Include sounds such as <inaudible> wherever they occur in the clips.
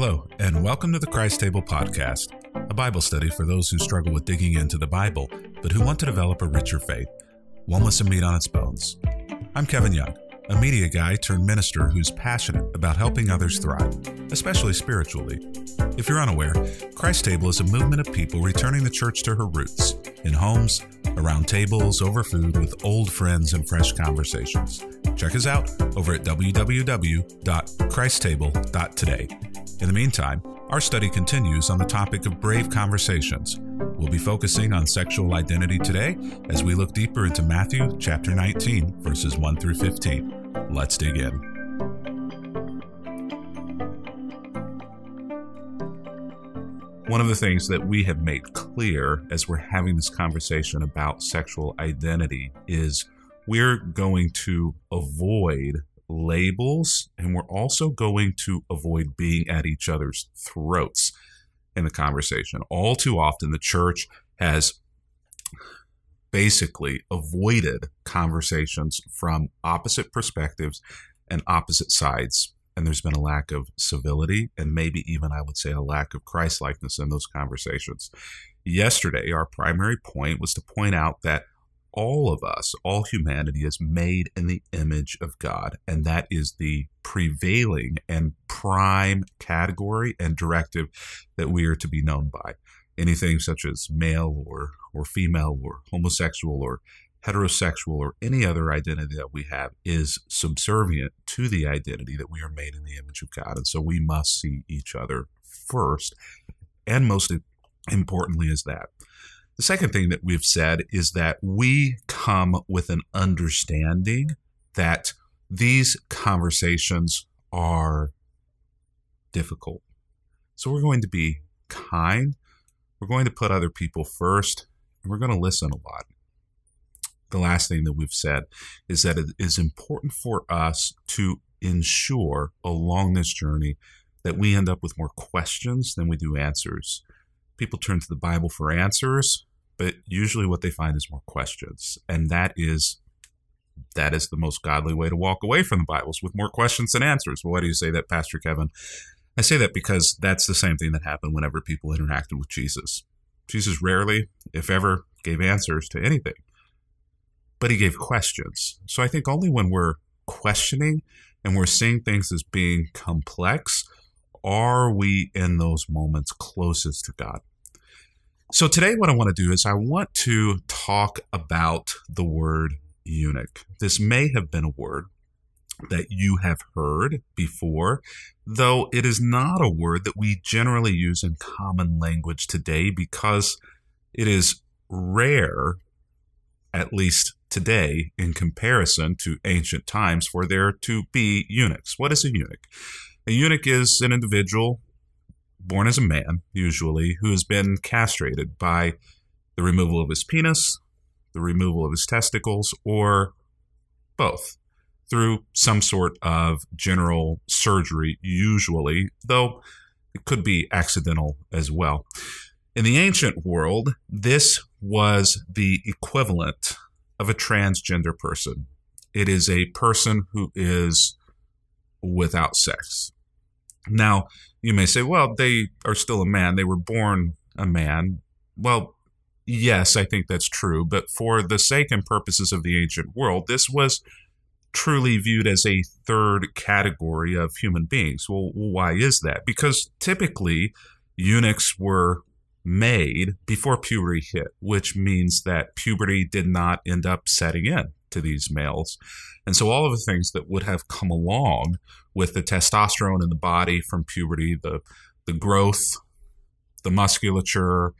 Hello, and welcome to the Christ Table Podcast, a Bible study for those who struggle with digging into the Bible, but who want to develop a richer faith, one with some meat on its bones. I'm Kevin Young, a media guy turned minister who's passionate about helping others thrive, especially spiritually. If you're unaware, Christ Table is a movement of people returning the church to her roots in homes, around tables, over food, with old friends and fresh conversations. Check us out over at www.christtable.today. In the meantime, our study continues on the topic of brave conversations. We'll be focusing on sexual identity today as we look deeper into Matthew chapter 19, verses 1 through 15. Let's dig in. One of the things that we have made clear as we're having this conversation about sexual identity is we're going to avoid labels, and we're also going to avoid being at each other's throats in the conversation. All too often, the church has basically avoided conversations from opposite perspectives and opposite sides. And there's been a lack of civility and maybe even, I would say, a lack of Christ likeness in those conversations. Yesterday, our primary point was to point out that all of us, all humanity is made in the image of God. And that is the prevailing and prime category and directive that we are to be known by. Anything such as male or, or female or homosexual or heterosexual or any other identity that we have is subservient to the identity that we are made in the image of God. And so we must see each other first. And most importantly, is that the second thing that we've said is that we come with an understanding that these conversations are difficult. So we're going to be kind, we're going to put other people first, and we're going to listen a lot. The last thing that we've said is that it is important for us to ensure along this journey that we end up with more questions than we do answers. People turn to the Bible for answers, but usually what they find is more questions and that is that is the most godly way to walk away from the bibles with more questions than answers. Well why do you say that pastor kevin? I say that because that's the same thing that happened whenever people interacted with jesus. Jesus rarely if ever gave answers to anything but he gave questions. So i think only when we're questioning and we're seeing things as being complex are we in those moments closest to god so, today, what I want to do is I want to talk about the word eunuch. This may have been a word that you have heard before, though it is not a word that we generally use in common language today because it is rare, at least today, in comparison to ancient times, for there to be eunuchs. What is a eunuch? A eunuch is an individual born as a man, usually, who has been castrated by the removal of his penis, the removal of his testicles, or both through some sort of general surgery, usually, though it could be accidental as well. In the ancient world, this was the equivalent of a transgender person. It is a person who is without sex. Now, you may say, well, they are still a man. They were born a man. Well, yes, I think that's true. But for the sake and purposes of the ancient world, this was truly viewed as a third category of human beings. Well, why is that? Because typically eunuchs were made before puberty hit, which means that puberty did not end up setting in to these males. And so all of the things that would have come along with the testosterone in the body from puberty, the the growth, the musculature,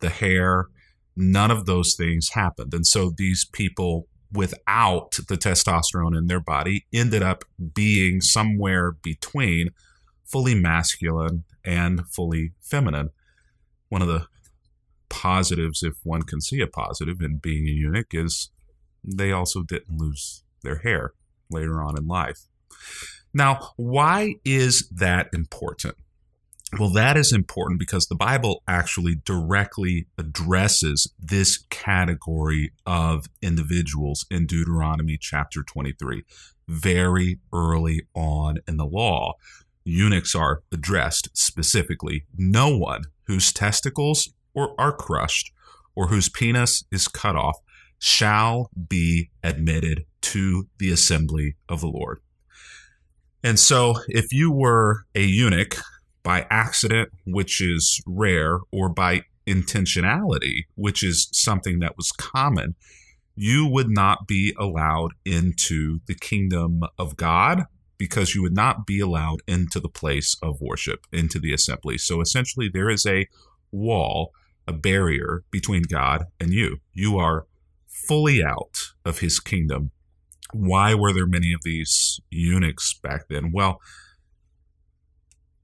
the hair, none of those things happened. And so these people without the testosterone in their body ended up being somewhere between fully masculine and fully feminine. One of the positives, if one can see a positive in being a eunuch, is they also didn't lose their hair later on in life. Now, why is that important? Well, that is important because the Bible actually directly addresses this category of individuals in Deuteronomy chapter 23, very early on in the law. eunuchs are addressed specifically. No one whose testicles or are crushed or whose penis is cut off shall be admitted to the assembly of the Lord. And so, if you were a eunuch by accident, which is rare, or by intentionality, which is something that was common, you would not be allowed into the kingdom of God because you would not be allowed into the place of worship, into the assembly. So essentially, there is a wall, a barrier between God and you. You are fully out of his kingdom. Why were there many of these eunuchs back then? Well,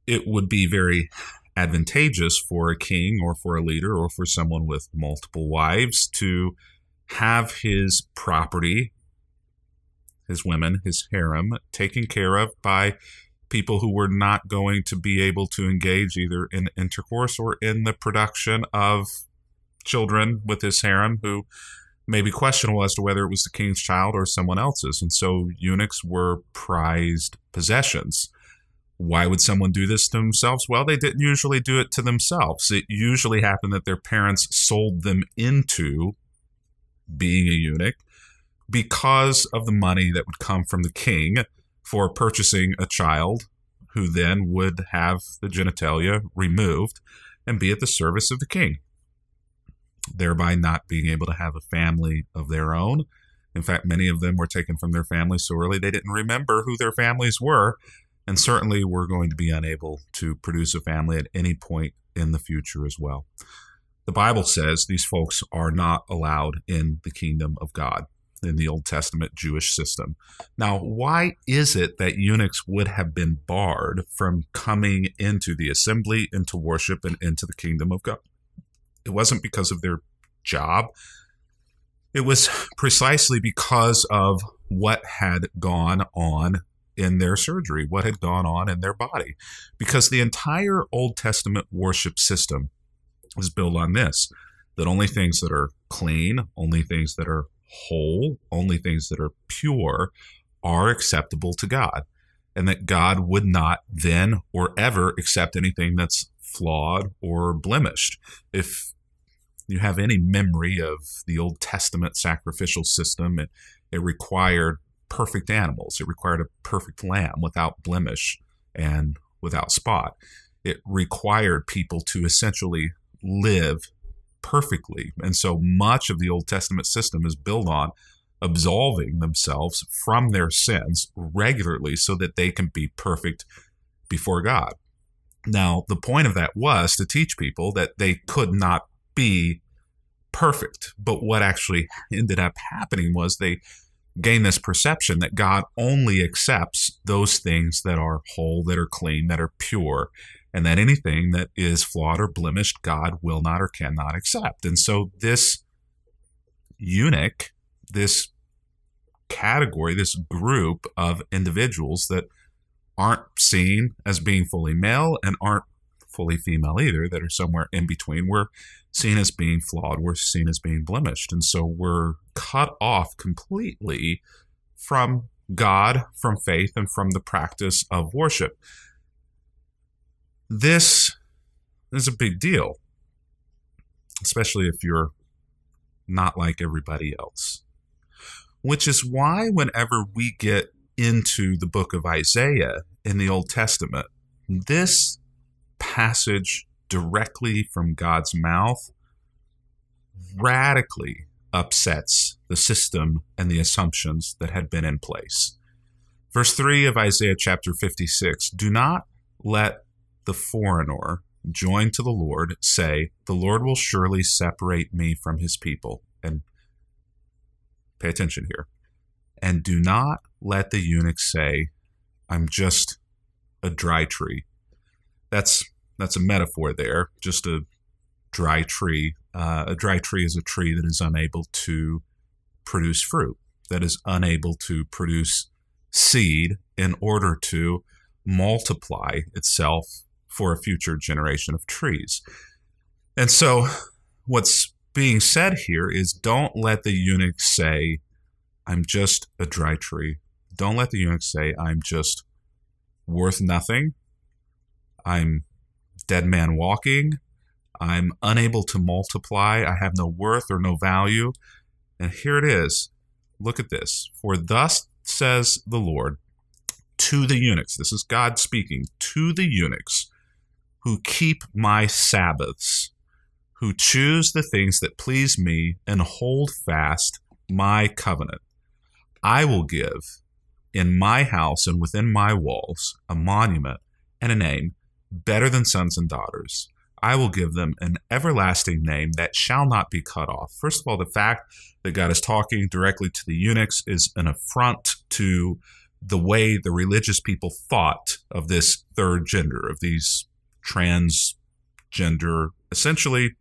it would be very advantageous for a king or for a leader or for someone with multiple wives to have his property, his women, his harem taken care of by people who were not going to be able to engage either in intercourse or in the production of children with his harem who may be questionable as to whether it was the king's child or someone else's. And so eunuchs were prized possessions. Why would someone do this to themselves? Well, they didn't usually do it to themselves. It usually happened that their parents sold them into being a eunuch because of the money that would come from the king for purchasing a child who then would have the genitalia removed and be at the service of the king, thereby not being able to have a family of their own. In fact, many of them were taken from their families so early they didn't remember who their families were and certainly we're going to be unable to produce a family at any point in the future as well. The Bible says these folks are not allowed in the kingdom of God in the Old Testament Jewish system. Now, why is it that eunuchs would have been barred from coming into the assembly, into worship, and into the kingdom of God? It wasn't because of their job. It was precisely because of what had gone on in their surgery, what had gone on in their body. Because the entire Old Testament worship system is built on this that only things that are clean, only things that are whole, only things that are pure are acceptable to God. And that God would not then or ever accept anything that's flawed or blemished. If you have any memory of the Old Testament sacrificial system, it, it required perfect animals. It required a perfect lamb without blemish and without spot. It required people to essentially live perfectly. And so much of the Old Testament system is built on absolving themselves from their sins regularly so that they can be perfect before God. Now, the point of that was to teach people that they could not be perfect. But what actually ended up happening was they gain this perception that God only accepts those things that are whole, that are clean, that are pure, and that anything that is flawed or blemished, God will not or cannot accept. And so this eunuch, this category, this group of individuals that aren't seen as being fully male and aren't fully female either, that are somewhere in between, we're seen as being flawed, we're seen as being blemished. And so we're cut off completely from God, from faith, and from the practice of worship. This is a big deal, especially if you're not like everybody else. Which is why, whenever we get into the book of Isaiah in the Old Testament, this passage directly from God's mouth radically upsets the system and the assumptions that had been in place. Verse 3 of Isaiah chapter 56 Do not let the foreigner joined to the Lord say, The Lord will surely separate me from his people. And pay attention here. And do not let the eunuch say, I'm just a dry tree. That's that's a metaphor there, just a dry tree. Uh, a dry tree is a tree that is unable to produce fruit, that is unable to produce seed in order to multiply itself for a future generation of trees. And so, what's being said here is don't let the eunuch say, I'm just a dry tree. Don't let the eunuch say, I'm just worth nothing. I'm dead man walking. I'm unable to multiply. I have no worth or no value. And here it is. Look at this. For thus says the Lord to the eunuchs, this is God speaking, to the eunuchs who keep my Sabbaths, who choose the things that please me and hold fast my covenant. I will give in my house and within my walls a monument and a name better than sons and daughters. I will give them an everlasting name that shall not be cut off. First of all, the fact that God is talking directly to the eunuchs is an affront to the way the religious people thought of this third gender, of these transgender, essentially,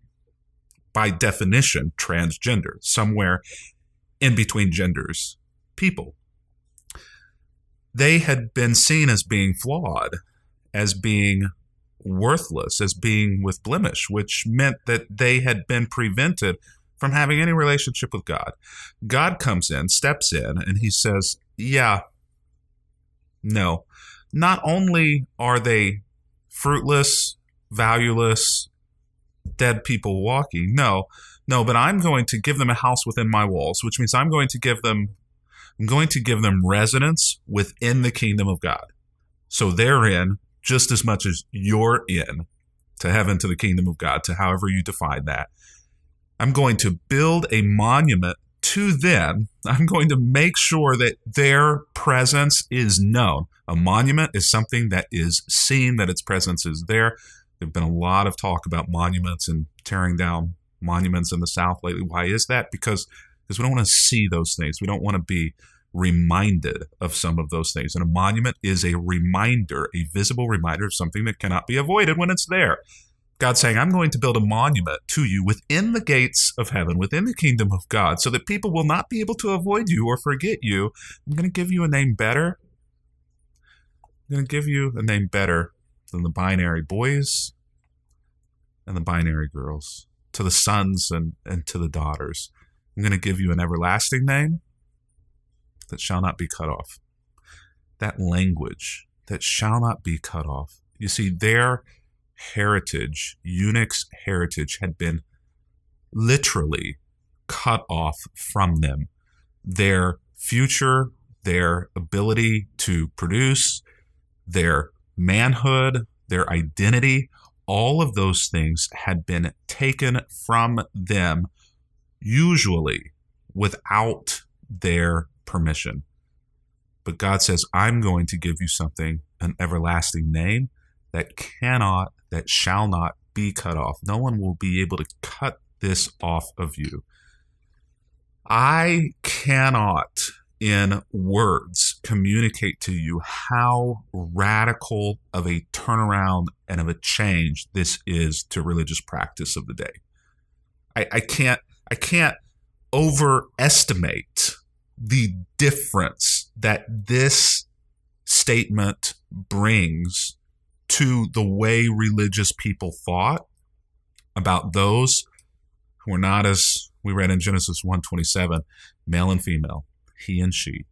by definition, transgender, somewhere in between genders people. They had been seen as being flawed, as being worthless, as being with blemish, which meant that they had been prevented from having any relationship with God. God comes in, steps in, and he says, Yeah, no. Not only are they fruitless, valueless, dead people walking, no, no, but I'm going to give them a house within my walls, which means I'm going to give them I'm going to give them residence within the kingdom of God. So they're in just as much as you're in to heaven, to the kingdom of God, to however you define that. I'm going to build a monument to them. I'm going to make sure that their presence is known. A monument is something that is seen, that its presence is there. There's been a lot of talk about monuments and tearing down monuments in the South lately. Why is that? Because because we don't want to see those things. We don't want to be reminded of some of those things. And a monument is a reminder, a visible reminder of something that cannot be avoided when it's there. God saying, I'm going to build a monument to you within the gates of heaven, within the kingdom of God, so that people will not be able to avoid you or forget you. I'm going to give you a name better. I'm going to give you a name better than the binary boys and the binary girls, to the sons and, and to the daughters. I'm going to give you an everlasting name that shall not be cut off. That language that shall not be cut off. You see, their heritage, eunuch's heritage, had been literally cut off from them. Their future, their ability to produce, their manhood, their identity, all of those things had been taken from them usually without their permission. But God says, I'm going to give you something, an everlasting name that cannot, that shall not be cut off. No one will be able to cut this off of you. I cannot, in words, communicate to you how radical of a turnaround and of a change this is to religious practice of the day. I, I can't I can't overestimate the difference that this statement brings to the way religious people thought about those who are not as we read in Genesis 127 male and female he and she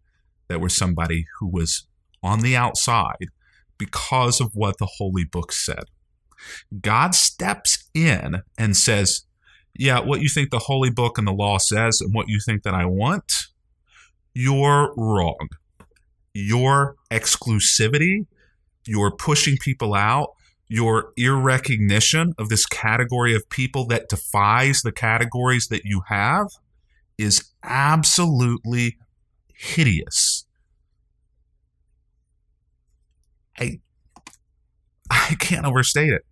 that were somebody who was on the outside because of what the holy book said. God steps in and says yeah, what you think the holy book and the law says and what you think that I want, you're wrong. Your exclusivity, your pushing people out, your irrecognition of this category of people that defies the categories that you have is absolutely hideous. I I can't overstate it.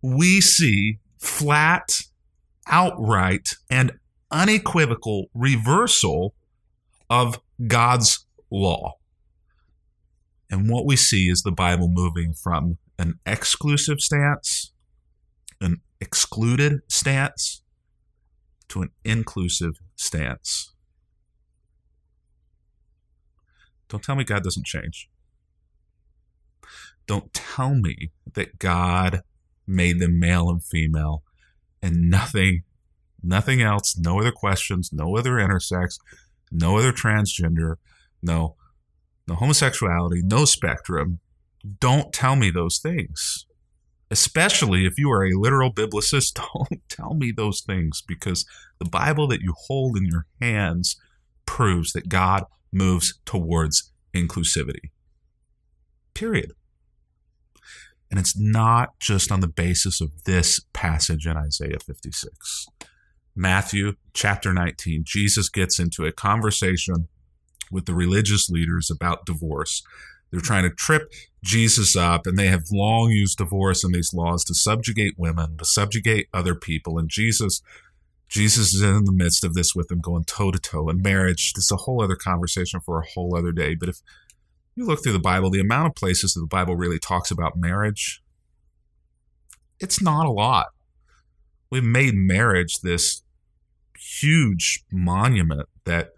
We see flat outright and unequivocal reversal of God's law. And what we see is the Bible moving from an exclusive stance, an excluded stance, to an inclusive stance. Don't tell me God doesn't change. Don't tell me that God made them male and female and nothing, nothing else, no other questions, no other intersex, no other transgender, no, no homosexuality, no spectrum, don't tell me those things. Especially if you are a literal biblicist, <laughs> don't tell me those things because the Bible that you hold in your hands proves that God moves towards inclusivity. Period. And it's not just on the basis of this passage in Isaiah 56. Matthew chapter 19, Jesus gets into a conversation with the religious leaders about divorce. They're trying to trip Jesus up, and they have long used divorce and these laws to subjugate women, to subjugate other people. And Jesus, Jesus is in the midst of this with them, going toe to toe. And marriage, this is a whole other conversation for a whole other day. But if you look through the Bible, the amount of places that the Bible really talks about marriage, it's not a lot. We've made marriage this huge monument that,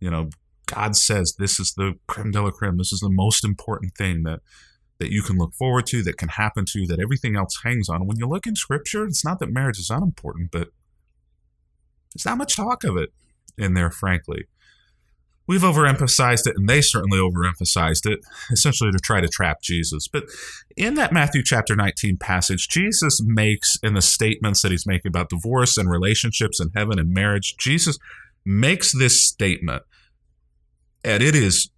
you know, God says this is the creme de la creme. This is the most important thing that that you can look forward to, that can happen to you, that everything else hangs on. When you look in Scripture, it's not that marriage is unimportant, but there's not much talk of it in there, frankly. We've overemphasized it, and they certainly overemphasized it, essentially to try to trap Jesus. But in that Matthew chapter 19 passage, Jesus makes, in the statements that he's making about divorce and relationships and heaven and marriage, Jesus makes this statement, and it is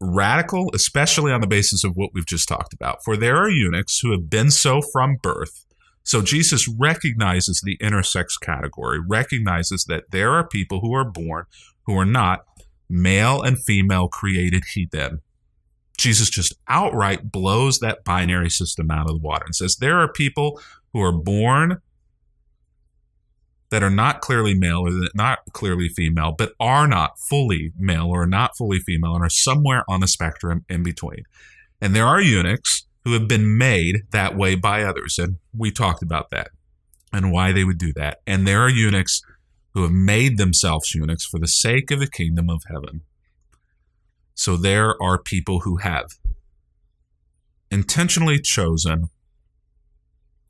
radical, especially on the basis of what we've just talked about. For there are eunuchs who have been so from birth. So Jesus recognizes the intersex category, recognizes that there are people who are born who are not male and female created he then. Jesus just outright blows that binary system out of the water and says there are people who are born that are not clearly male or not clearly female, but are not fully male or not fully female and are somewhere on the spectrum in between. And there are eunuchs who have been made that way by others. And we talked about that and why they would do that. And there are eunuchs who have made themselves eunuchs for the sake of the kingdom of heaven. So there are people who have intentionally chosen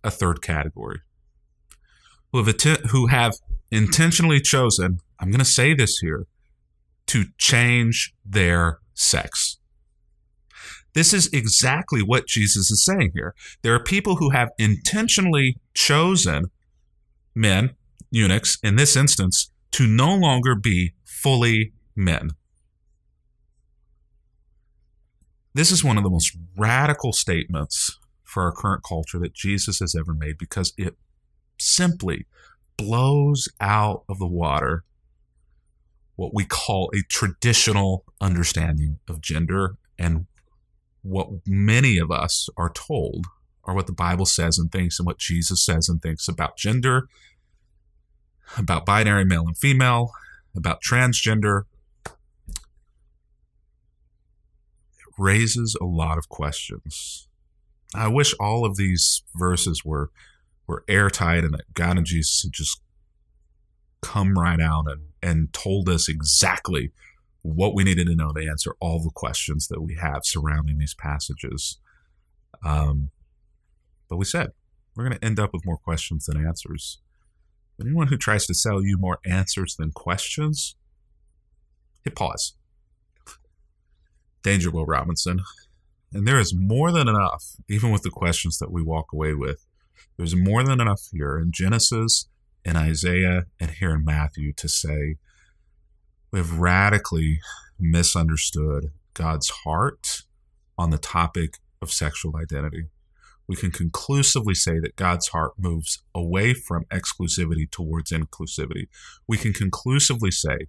a third category who have, who have intentionally chosen, I'm going to say this here, to change their sex. This is exactly what Jesus is saying here. There are people who have intentionally chosen men, eunuchs, in this instance, to no longer be fully men. This is one of the most radical statements for our current culture that Jesus has ever made because it simply blows out of the water what we call a traditional understanding of gender and what many of us are told are what the Bible says and thinks and what Jesus says and thinks about gender, about binary male and female, about transgender. It raises a lot of questions. I wish all of these verses were were airtight and that God and Jesus had just come right out and, and told us exactly what we needed to know to answer all the questions that we have surrounding these passages. Um, but we said we're going to end up with more questions than answers. But anyone who tries to sell you more answers than questions, hit pause. Danger, Will Robinson. And there is more than enough, even with the questions that we walk away with, there's more than enough here in Genesis, in Isaiah, and here in Matthew to say we have radically misunderstood God's heart on the topic of sexual identity. We can conclusively say that God's heart moves away from exclusivity towards inclusivity. We can conclusively say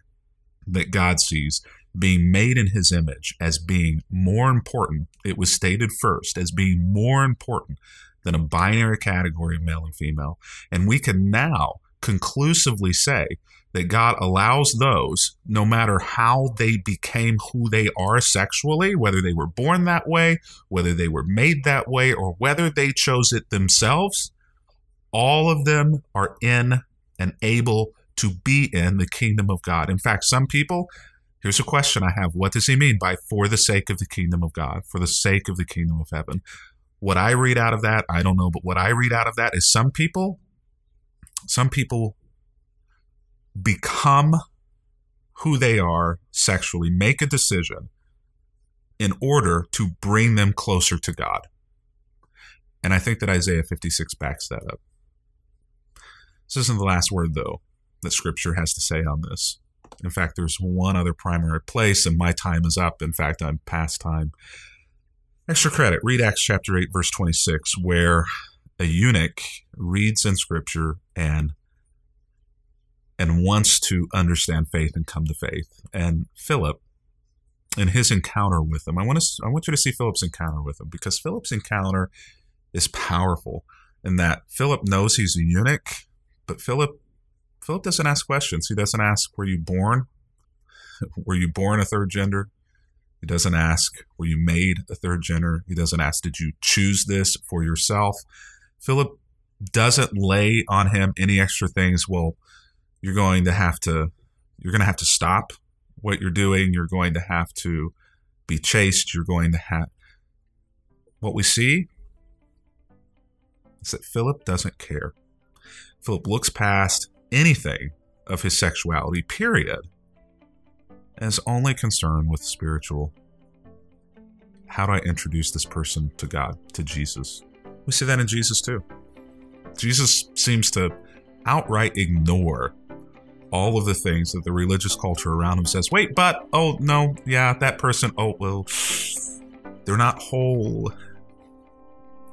that God sees being made in his image as being more important, it was stated first, as being more important than a binary category of male and female. And we can now conclusively say that God allows those, no matter how they became who they are sexually, whether they were born that way, whether they were made that way, or whether they chose it themselves, all of them are in and able to be in the kingdom of God. In fact, some people, here's a question I have What does he mean by for the sake of the kingdom of God, for the sake of the kingdom of heaven? What I read out of that, I don't know, but what I read out of that is some people, some people become who they are sexually, make a decision in order to bring them closer to God. And I think that Isaiah 56 backs that up. This isn't the last word, though, that Scripture has to say on this. In fact, there's one other primary place, and my time is up. In fact, I'm past time. Extra credit. Read Acts chapter 8, verse 26, where a eunuch reads in Scripture and and wants to understand faith and come to faith. And Philip, in his encounter with him, I want to I want you to see Philip's encounter with him because Philip's encounter is powerful in that Philip knows he's a eunuch, but Philip Philip doesn't ask questions. He doesn't ask, "Were you born? <laughs> Were you born a third gender?" He doesn't ask, "Were you made a third gender?" He doesn't ask, "Did you choose this for yourself?" Philip doesn't lay on him any extra things. Well, you're going to have to you're going to have to stop what you're doing. You're going to have to be chaste. You're going to have what we see is that Philip doesn't care. Philip looks past anything of his sexuality, period, and is only concerned with spiritual. How do I introduce this person to God, to Jesus? We see that in Jesus too. Jesus seems to outright ignore all of the things that the religious culture around him says, wait, but, oh, no, yeah, that person, oh, well, they're not whole.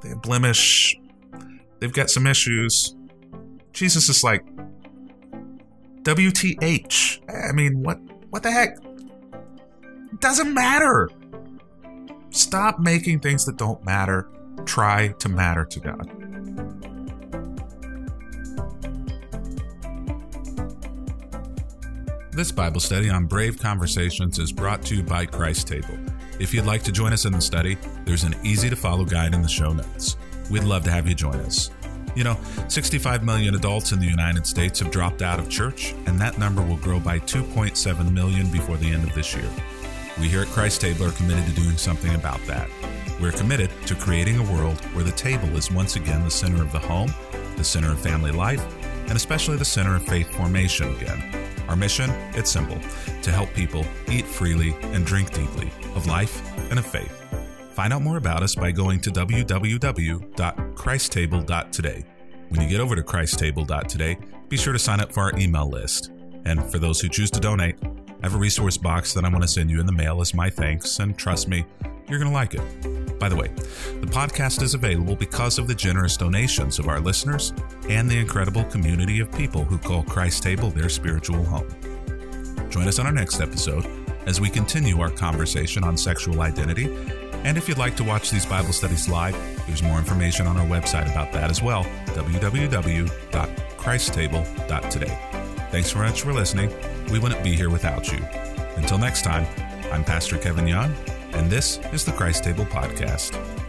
They have blemish. They've got some issues. Jesus is like, WTH. I mean, what, what the heck? Doesn't matter. Stop making things that don't matter. Try to matter to God. This Bible study on Brave Conversations is brought to you by Christ Table. If you'd like to join us in the study, there's an easy to follow guide in the show notes. We'd love to have you join us. You know, 65 million adults in the United States have dropped out of church, and that number will grow by 2.7 million before the end of this year. We here at Christ Table are committed to doing something about that. We're committed to creating a world where the table is once again the center of the home, the center of family life, and especially the center of faith formation again. Our mission? It's simple to help people eat freely and drink deeply of life and of faith. Find out more about us by going to www.christtable.today. When you get over to christtable.today, be sure to sign up for our email list. And for those who choose to donate, I have a resource box that I want to send you in the mail as my thanks, and trust me, you're going to like it. By the way, the podcast is available because of the generous donations of our listeners and the incredible community of people who call Christ Table their spiritual home. Join us on our next episode as we continue our conversation on sexual identity. And if you'd like to watch these Bible studies live, there's more information on our website about that as well www.christtable.today. Thanks so much for listening. We wouldn't be here without you. Until next time, I'm Pastor Kevin Young and this is the Christ Table Podcast.